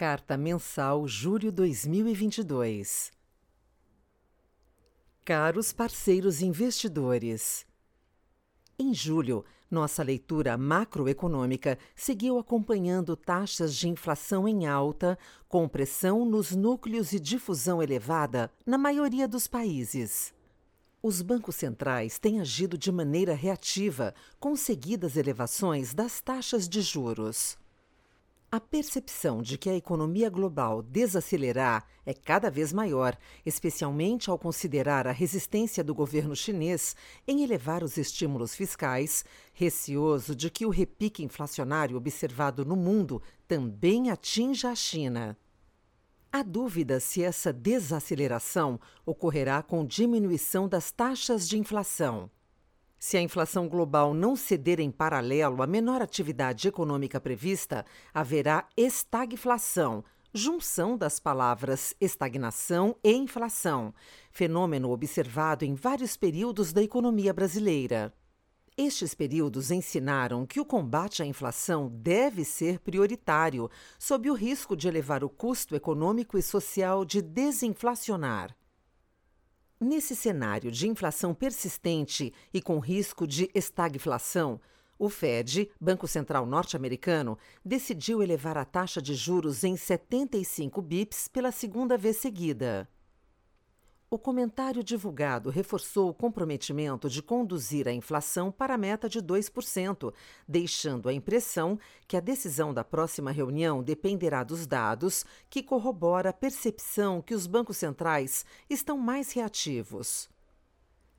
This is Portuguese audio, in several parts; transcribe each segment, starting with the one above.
Carta Mensal Julho 2022 Caros parceiros investidores, em julho, nossa leitura macroeconômica seguiu acompanhando taxas de inflação em alta, com pressão nos núcleos e difusão elevada na maioria dos países. Os bancos centrais têm agido de maneira reativa, com seguidas elevações das taxas de juros. A percepção de que a economia global desacelerar é cada vez maior, especialmente ao considerar a resistência do governo chinês em elevar os estímulos fiscais, receoso de que o repique inflacionário observado no mundo também atinja a China. Há dúvida se essa desaceleração ocorrerá com diminuição das taxas de inflação. Se a inflação global não ceder em paralelo à menor atividade econômica prevista, haverá estagflação, junção das palavras estagnação e inflação, fenômeno observado em vários períodos da economia brasileira. Estes períodos ensinaram que o combate à inflação deve ser prioritário, sob o risco de elevar o custo econômico e social de desinflacionar. Nesse cenário de inflação persistente e com risco de estagflação, o Fed, Banco Central norte-americano, decidiu elevar a taxa de juros em 75 bips pela segunda vez seguida. O comentário divulgado reforçou o comprometimento de conduzir a inflação para a meta de 2%, deixando a impressão que a decisão da próxima reunião dependerá dos dados, que corrobora a percepção que os bancos centrais estão mais reativos.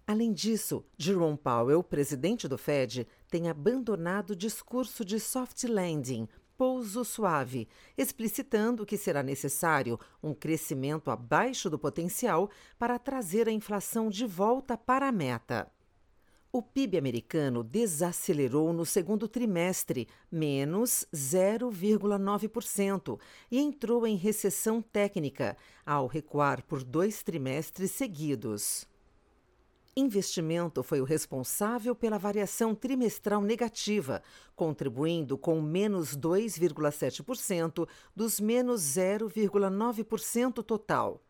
Além disso, Jerome Powell, presidente do Fed, tem abandonado o discurso de soft landing pouso suave, explicitando que será necessário um crescimento abaixo do potencial para trazer a inflação de volta para a meta. O PIB americano desacelerou no segundo trimestre, menos 0,9%, e entrou em recessão técnica, ao recuar por dois trimestres seguidos. Investimento foi o responsável pela variação trimestral negativa, contribuindo com menos 2,7% dos menos 0,9% total.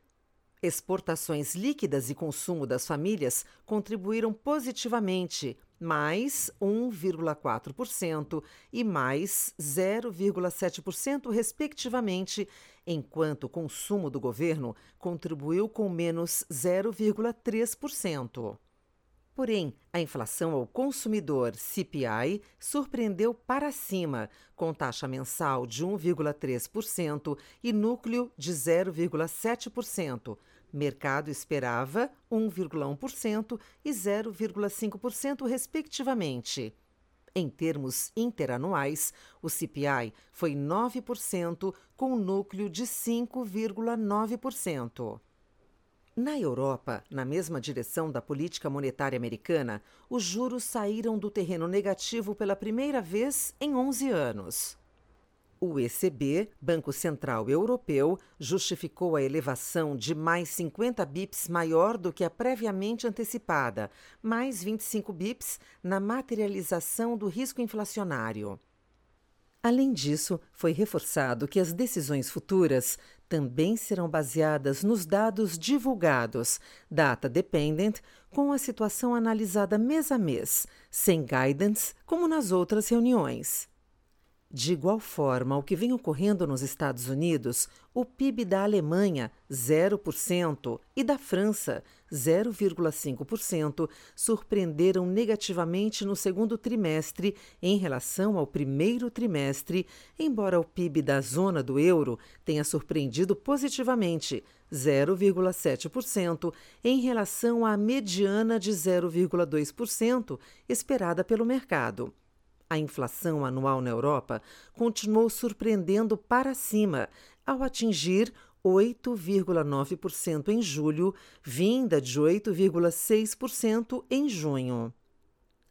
Exportações líquidas e consumo das famílias contribuíram positivamente, mais 1,4% e mais 0,7%, respectivamente, enquanto o consumo do governo contribuiu com menos 0,3%. Porém, a inflação ao consumidor CPI surpreendeu para cima, com taxa mensal de 1,3% e núcleo de 0,7%. Mercado esperava 1,1% e 0,5%, respectivamente. Em termos interanuais, o CPI foi 9%, com núcleo de 5,9%. Na Europa, na mesma direção da política monetária americana, os juros saíram do terreno negativo pela primeira vez em 11 anos. O ECB, Banco Central Europeu, justificou a elevação de mais 50 bips maior do que a previamente antecipada, mais 25 bips na materialização do risco inflacionário. Além disso, foi reforçado que as decisões futuras também serão baseadas nos dados divulgados, data dependent, com a situação analisada mês a mês, sem guidance, como nas outras reuniões. De igual forma ao que vem ocorrendo nos Estados Unidos, o PIB da Alemanha, 0%, e da França, 0,5%, surpreenderam negativamente no segundo trimestre em relação ao primeiro trimestre, embora o PIB da zona do euro tenha surpreendido positivamente, 0,7%, em relação à mediana de 0,2% esperada pelo mercado. A inflação anual na Europa continuou surpreendendo para cima, ao atingir 8,9% em julho, vinda de 8,6% em junho.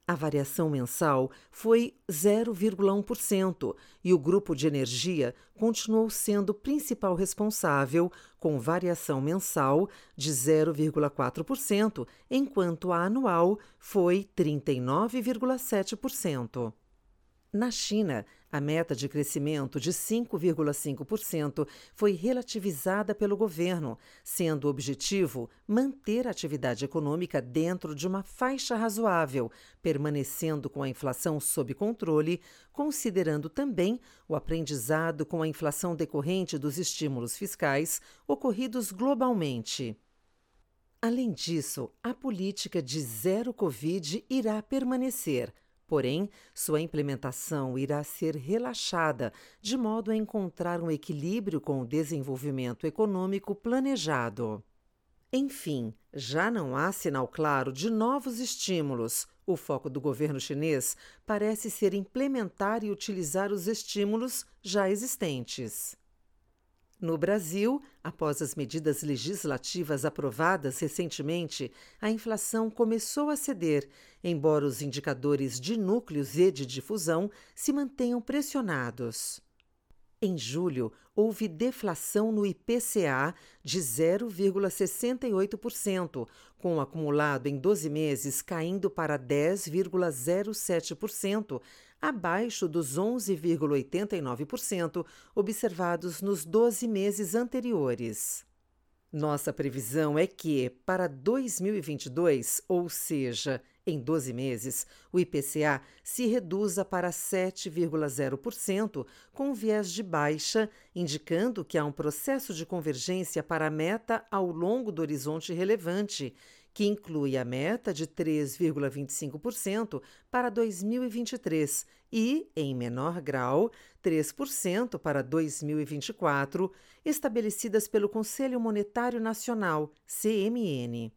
A variação mensal foi 0,1% e o grupo de energia continuou sendo o principal responsável, com variação mensal de 0,4%, enquanto a anual foi 39,7%. Na China, A meta de crescimento de 5,5% foi relativizada pelo governo, sendo o objetivo manter a atividade econômica dentro de uma faixa razoável, permanecendo com a inflação sob controle, considerando também o aprendizado com a inflação decorrente dos estímulos fiscais ocorridos globalmente. Além disso, a política de zero Covid irá permanecer Porém, sua implementação irá ser relaxada, de modo a encontrar um equilíbrio com o desenvolvimento econômico planejado. Enfim, já não há sinal claro de novos estímulos. O foco do governo chinês parece ser implementar e utilizar os estímulos já existentes. No Brasil, após as medidas legislativas aprovadas recentemente, a inflação começou a ceder, embora os indicadores de núcleos e de difusão se mantenham pressionados. Em julho, houve deflação no IPCA de 0,68%, com o acumulado em 12 meses caindo para 10,07%, abaixo dos 11,89% observados nos 12 meses anteriores. Nossa previsão é que, para 2022, ou seja, em 12 meses, o IPCA se reduza para 7,0%, com viés de baixa, indicando que há um processo de convergência para a meta ao longo do horizonte relevante que inclui a meta de 3,25% para 2023 e, em menor grau, 3% para 2024, estabelecidas pelo Conselho Monetário Nacional, CMN.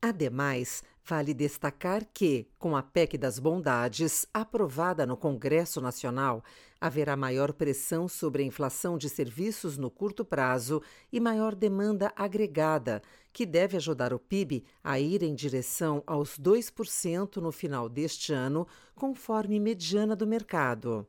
Ademais, vale destacar que, com a PEC das Bondades, aprovada no Congresso Nacional, haverá maior pressão sobre a inflação de serviços no curto prazo e maior demanda agregada, que deve ajudar o PIB a ir em direção aos 2% no final deste ano, conforme mediana do mercado.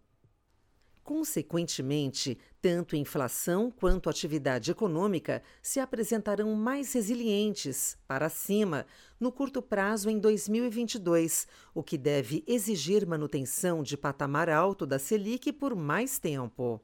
Consequentemente, tanto inflação quanto atividade econômica se apresentarão mais resilientes, para cima, no curto prazo em 2022, o que deve exigir manutenção de patamar alto da Selic por mais tempo.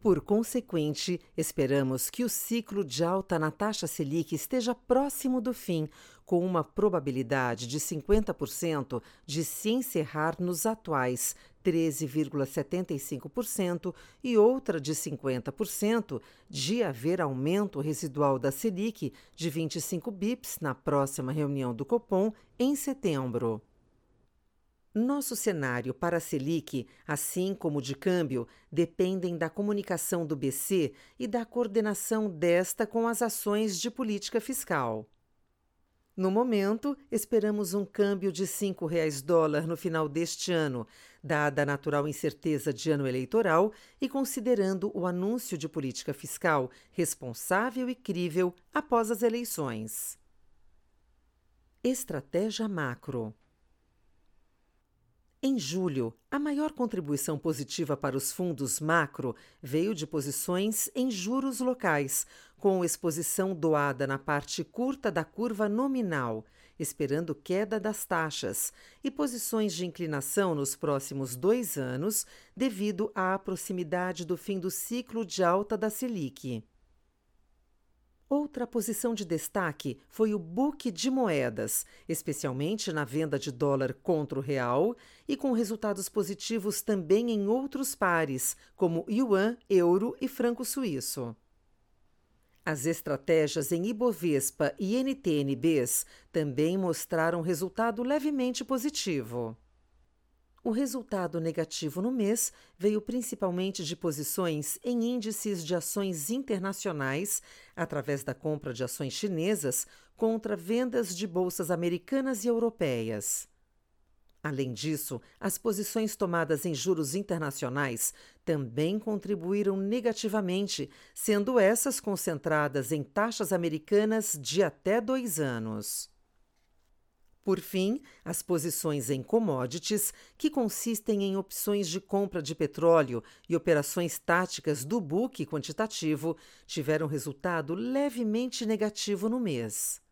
Por consequente, esperamos que o ciclo de alta na taxa Selic esteja próximo do fim, com uma probabilidade de 50% de se encerrar nos atuais 13,75% e outra de 50% de haver aumento residual da Selic de 25 bips na próxima reunião do Copom em setembro. Nosso cenário para a Selic, assim como o de câmbio, dependem da comunicação do BC e da coordenação desta com as ações de política fiscal. No momento, esperamos um câmbio de R$ 5,00 dólar no final deste ano, dada a natural incerteza de ano eleitoral e considerando o anúncio de política fiscal responsável e crível após as eleições. Estratégia macro em julho, a maior contribuição positiva para os fundos macro veio de posições em juros locais, com exposição doada na parte curta da curva nominal, esperando queda das taxas, e posições de inclinação nos próximos dois anos, devido à proximidade do fim do ciclo de alta da Selic. Outra posição de destaque foi o book de moedas, especialmente na venda de dólar contra o real e com resultados positivos também em outros pares, como yuan, euro e franco suíço. As estratégias em Ibovespa e NTNBs também mostraram resultado levemente positivo. O resultado negativo no mês veio principalmente de posições em índices de ações internacionais, através da compra de ações chinesas contra vendas de bolsas americanas e europeias. Além disso, as posições tomadas em juros internacionais também contribuíram negativamente, sendo essas concentradas em taxas americanas de até dois anos. Por fim, as posições em commodities, que consistem em opções de compra de petróleo e operações táticas do book quantitativo, tiveram resultado levemente negativo no mês.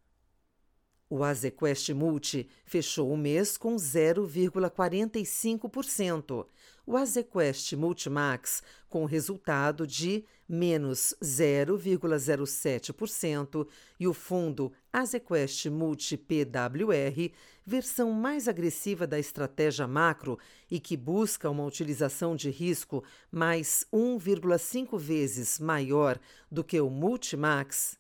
O Azequest Multi fechou o mês com 0,45%. o Azequest Multimax com resultado de menos 0,07% e o fundo Azequest Multi PWR, versão mais agressiva da estratégia macro e que busca uma utilização de risco mais 1,5 vezes maior do que o Multimax,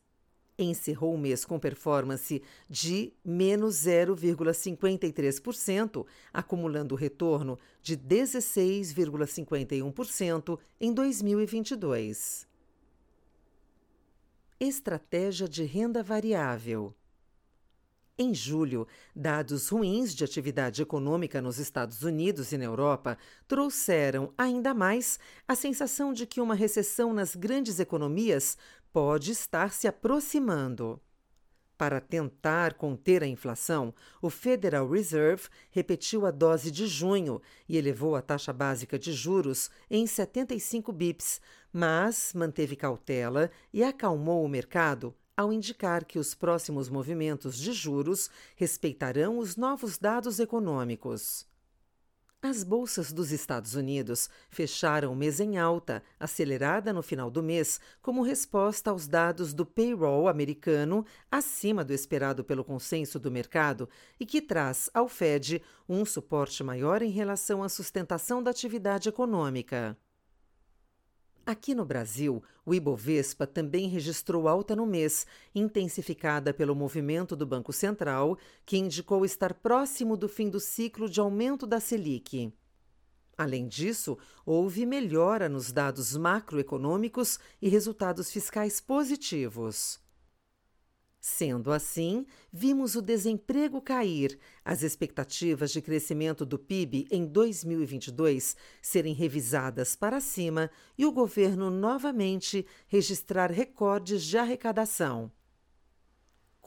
encerrou o mês com performance de menos 0,53%, acumulando retorno de 16,51% em 2022. Estratégia de renda variável. Em julho, dados ruins de atividade econômica nos Estados Unidos e na Europa trouxeram ainda mais a sensação de que uma recessão nas grandes economias pode estar se aproximando. Para tentar conter a inflação, o Federal Reserve repetiu a dose de junho e elevou a taxa básica de juros em 75 bips, mas manteve cautela e acalmou o mercado ao indicar que os próximos movimentos de juros respeitarão os novos dados econômicos. As bolsas dos Estados Unidos fecharam o mês em alta, acelerada no final do mês, como resposta aos dados do payroll americano acima do esperado pelo consenso do mercado e que traz ao Fed um suporte maior em relação à sustentação da atividade econômica. Aqui no Brasil, o Ibovespa também registrou alta no mês, intensificada pelo movimento do Banco Central, que indicou estar próximo do fim do ciclo de aumento da Selic. Além disso, houve melhora nos dados macroeconômicos e resultados fiscais positivos. Sendo assim, vimos o desemprego cair, as expectativas de crescimento do PIB em 2022 serem revisadas para cima e o governo novamente registrar recordes de arrecadação.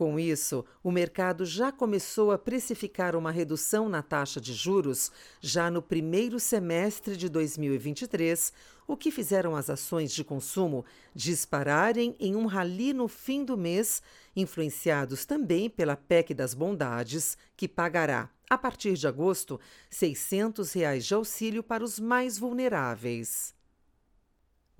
Com isso, o mercado já começou a precificar uma redução na taxa de juros já no primeiro semestre de 2023, o que fizeram as ações de consumo dispararem em um rali no fim do mês, influenciados também pela PEC das Bondades, que pagará, a partir de agosto, 600 reais de auxílio para os mais vulneráveis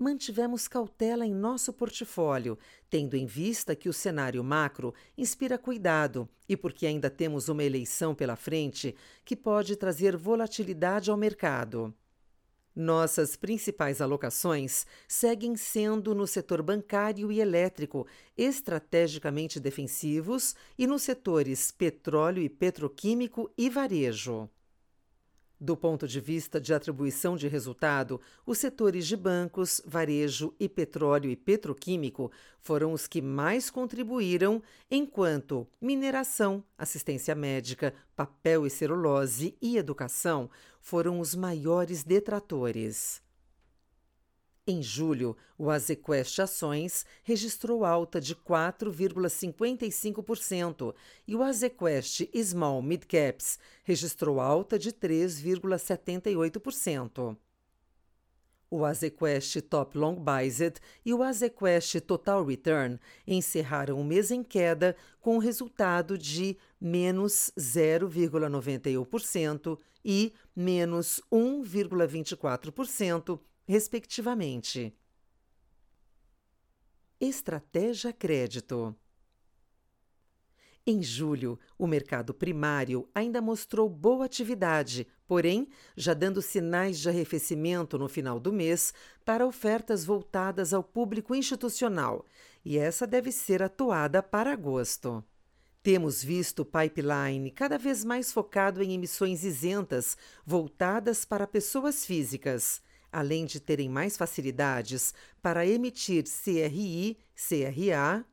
mantivemos cautela em nosso portfólio, tendo em vista que o cenário macro inspira cuidado e porque ainda temos uma eleição pela frente que pode trazer volatilidade ao mercado. Nossas principais alocações seguem sendo no setor bancário e elétrico, estrategicamente defensivos, e nos setores petróleo e petroquímico e varejo. Do ponto de vista de atribuição de resultado, os setores de bancos, varejo e petróleo e petroquímico foram os que mais contribuíram, enquanto mineração, assistência médica, papel e celulose e educação foram os maiores detratores. Em julho, o Azequest Ações registrou alta de 4,55% e o Azequest Small Mid Caps registrou alta de 3,78%. O Azequest Top Long Biased e o Azequest Total Return encerraram o mês em queda com o resultado de menos 0,91% e menos 1,24%, respectivamente. Estratégia Crédito em julho, o mercado primário ainda mostrou boa atividade, porém, já dando sinais de arrefecimento no final do mês para ofertas voltadas ao público institucional, e essa deve ser atuada para agosto. Temos visto o pipeline cada vez mais focado em emissões isentas voltadas para pessoas físicas além de terem mais facilidades para emitir CRI, CRA,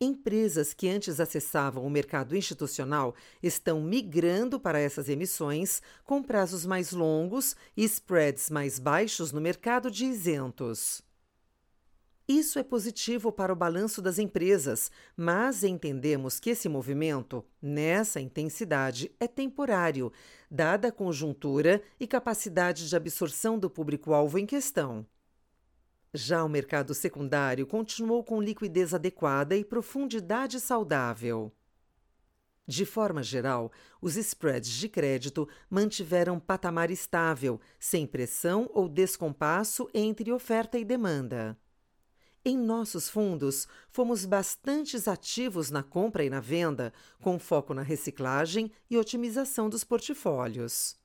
empresas que antes acessavam o mercado institucional estão migrando para essas emissões com prazos mais longos e spreads mais baixos no mercado de isentos. Isso é positivo para o balanço das empresas, mas entendemos que esse movimento, nessa intensidade, é temporário, dada a conjuntura e capacidade de absorção do público-alvo em questão. Já o mercado secundário continuou com liquidez adequada e profundidade saudável. De forma geral, os spreads de crédito mantiveram patamar estável, sem pressão ou descompasso entre oferta e demanda. Em nossos fundos, fomos bastante ativos na compra e na venda, com foco na reciclagem e otimização dos portfólios.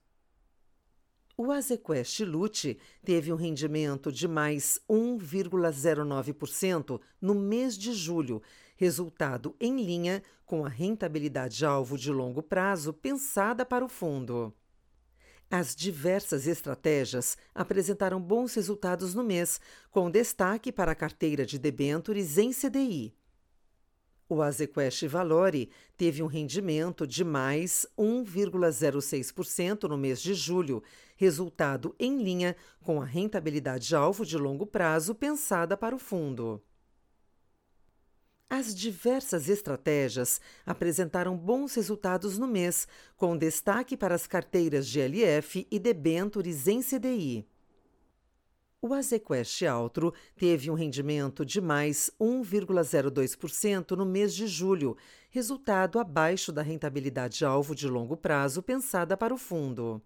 O Azequest Lute teve um rendimento de mais 1,09% no mês de julho, resultado em linha com a rentabilidade-alvo de longo prazo pensada para o fundo. As diversas estratégias apresentaram bons resultados no mês, com destaque para a carteira de debêntures em CDI. O Azequest Valore teve um rendimento de mais 1,06% no mês de julho, resultado em linha com a rentabilidade-alvo de longo prazo pensada para o fundo. As diversas estratégias apresentaram bons resultados no mês, com destaque para as carteiras de LF e debêntures em CDI. O Azequest Altro teve um rendimento de mais 1,02% no mês de julho, resultado abaixo da rentabilidade-alvo de longo prazo pensada para o fundo.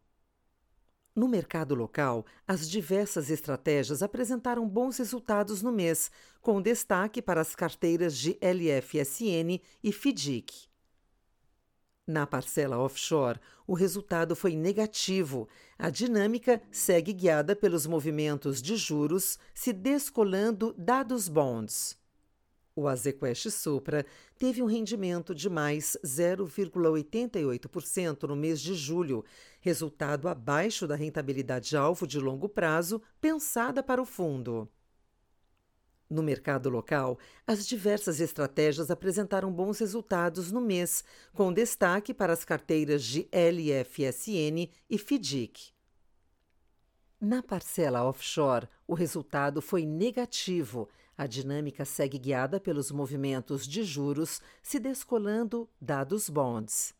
No mercado local, as diversas estratégias apresentaram bons resultados no mês, com destaque para as carteiras de LFSN e FDIC. Na parcela offshore, o resultado foi negativo. A dinâmica segue guiada pelos movimentos de juros se descolando dados bonds. O Azequest Supra teve um rendimento de mais 0,88% no mês de julho, resultado abaixo da rentabilidade-alvo de longo prazo pensada para o fundo. No mercado local, as diversas estratégias apresentaram bons resultados no mês, com destaque para as carteiras de LFSN e FDIC. Na parcela offshore, o resultado foi negativo. A dinâmica segue guiada pelos movimentos de juros se descolando dados bonds.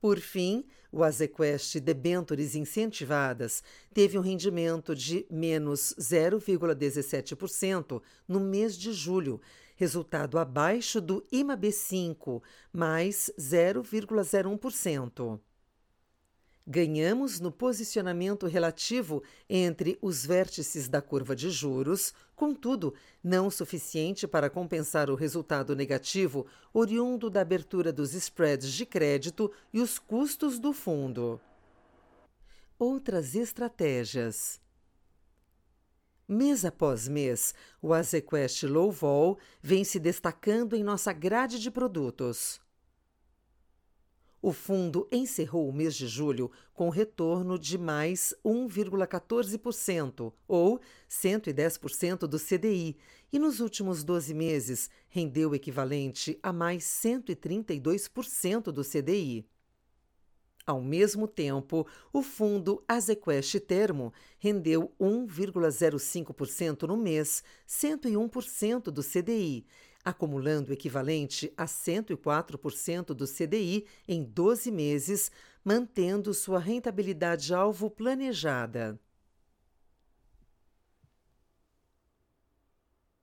Por fim, o Azequest Debentures Incentivadas teve um rendimento de menos 0,17% no mês de julho, resultado abaixo do IMAB5, mais 0,01% ganhamos no posicionamento relativo entre os vértices da curva de juros, contudo, não suficiente para compensar o resultado negativo oriundo da abertura dos spreads de crédito e os custos do fundo. Outras estratégias. Mês após mês, o Azequest Low Vol vem se destacando em nossa grade de produtos. O fundo encerrou o mês de julho com retorno de mais 1,14%, ou 110% do CDI, e nos últimos 12 meses rendeu o equivalente a mais 132% do CDI. Ao mesmo tempo, o fundo Azequest Termo rendeu 1,05% no mês, 101% do CDI, acumulando o equivalente a 104% do CDI em 12 meses, mantendo sua rentabilidade alvo planejada.